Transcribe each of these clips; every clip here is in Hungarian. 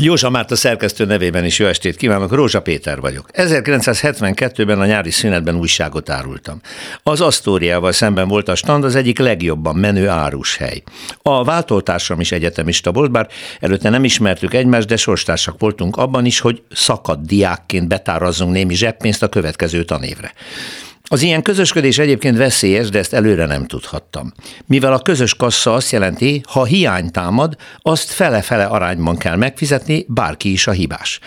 Józsa Márta szerkesztő nevében is jó estét kívánok, Rózsa Péter vagyok. 1972-ben a nyári szünetben újságot árultam. Az Asztóriával szemben volt a stand az egyik legjobban menő árushely. A váltótársam is egyetemista volt, bár előtte nem ismertük egymást, de sorstársak voltunk abban is, hogy szakadt diákként betárazzunk némi zseppénzt a következő tanévre. Az ilyen közösködés egyébként veszélyes, de ezt előre nem tudhattam. Mivel a közös kassa azt jelenti, ha hiány támad, azt fele-fele arányban kell megfizetni, bárki is a hibás.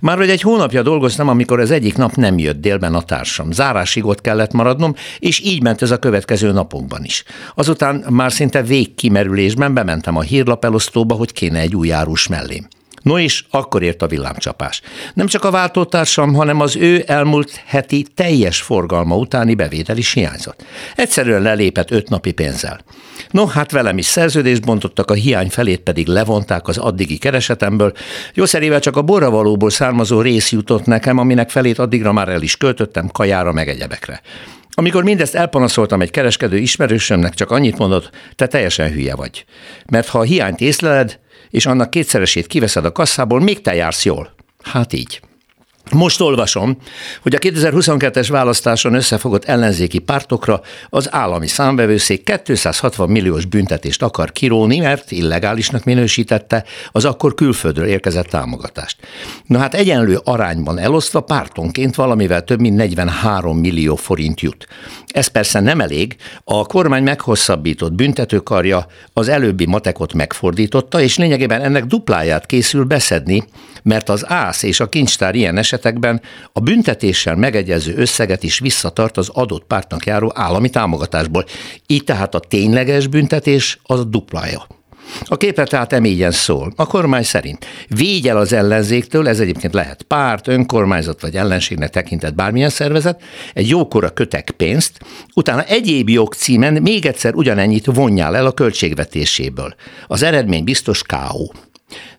Már hogy egy hónapja dolgoztam, amikor az egyik nap nem jött délben a társam. Zárásig ott kellett maradnom, és így ment ez a következő napokban is. Azután már szinte végkimerülésben bementem a hírlap elosztóba, hogy kéne egy új árus mellém. No és akkor ért a villámcsapás. Nem csak a váltótársam, hanem az ő elmúlt heti teljes forgalma utáni bevétel is hiányzott. Egyszerűen lelépett öt napi pénzzel. No, hát velem is szerződést bontottak, a hiány felét pedig levonták az addigi keresetemből. Jószerével csak a borravalóból származó rész jutott nekem, aminek felét addigra már el is költöttem kajára meg egyebekre. Amikor mindezt elpanaszoltam egy kereskedő ismerősömnek, csak annyit mondott, te teljesen hülye vagy. Mert ha a hiányt észleled, és annak kétszeresét kiveszed a kasszából, még te jársz jól. Hát így. Most olvasom, hogy a 2022-es választáson összefogott ellenzéki pártokra az állami számbevőszék 260 milliós büntetést akar kiróni, mert illegálisnak minősítette az akkor külföldről érkezett támogatást. Na hát egyenlő arányban elosztva pártonként valamivel több mint 43 millió forint jut. Ez persze nem elég, a kormány meghosszabbított büntetőkarja az előbbi matekot megfordította, és lényegében ennek dupláját készül beszedni, mert az ász és a kincstár ilyen esetekben a büntetéssel megegyező összeget is visszatart az adott pártnak járó állami támogatásból. Így tehát a tényleges büntetés az a duplája. A képlet tehát emélyen szól. A kormány szerint védj el az ellenzéktől, ez egyébként lehet párt, önkormányzat vagy ellenségnek tekintett bármilyen szervezet, egy jókora kötek pénzt, utána egyéb jogcímen még egyszer ugyanennyit vonjál el a költségvetéséből. Az eredmény biztos K.O.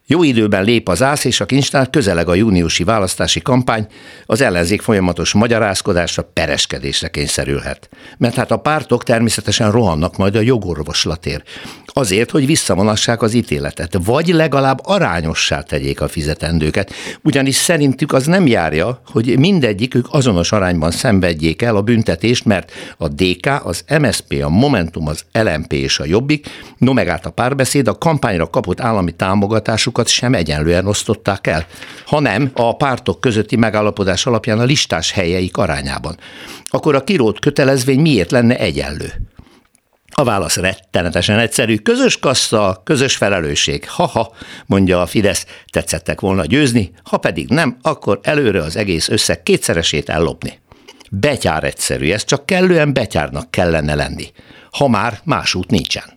Jó időben lép az ász és a kincstár, közeleg a júniusi választási kampány, az ellenzék folyamatos magyarázkodásra, pereskedésre kényszerülhet. Mert hát a pártok természetesen rohannak majd a jogorvoslatért. Azért, hogy visszavonassák az ítéletet, vagy legalább arányossá tegyék a fizetendőket. Ugyanis szerintük az nem járja, hogy mindegyikük azonos arányban szenvedjék el a büntetést, mert a DK, az MSP, a Momentum, az LMP és a Jobbik, no meg át a párbeszéd a kampányra kapott állami támogatásuk pártokat sem egyenlően osztották el, hanem a pártok közötti megállapodás alapján a listás helyeik arányában. Akkor a kirót kötelezvény miért lenne egyenlő? A válasz rettenetesen egyszerű. Közös kassa, közös felelősség. Ha-ha, mondja a Fidesz, tetszettek volna győzni, ha pedig nem, akkor előre az egész összeg kétszeresét ellopni. Betyár egyszerű, ez csak kellően betyárnak kellene lenni. Ha már más út nincsen.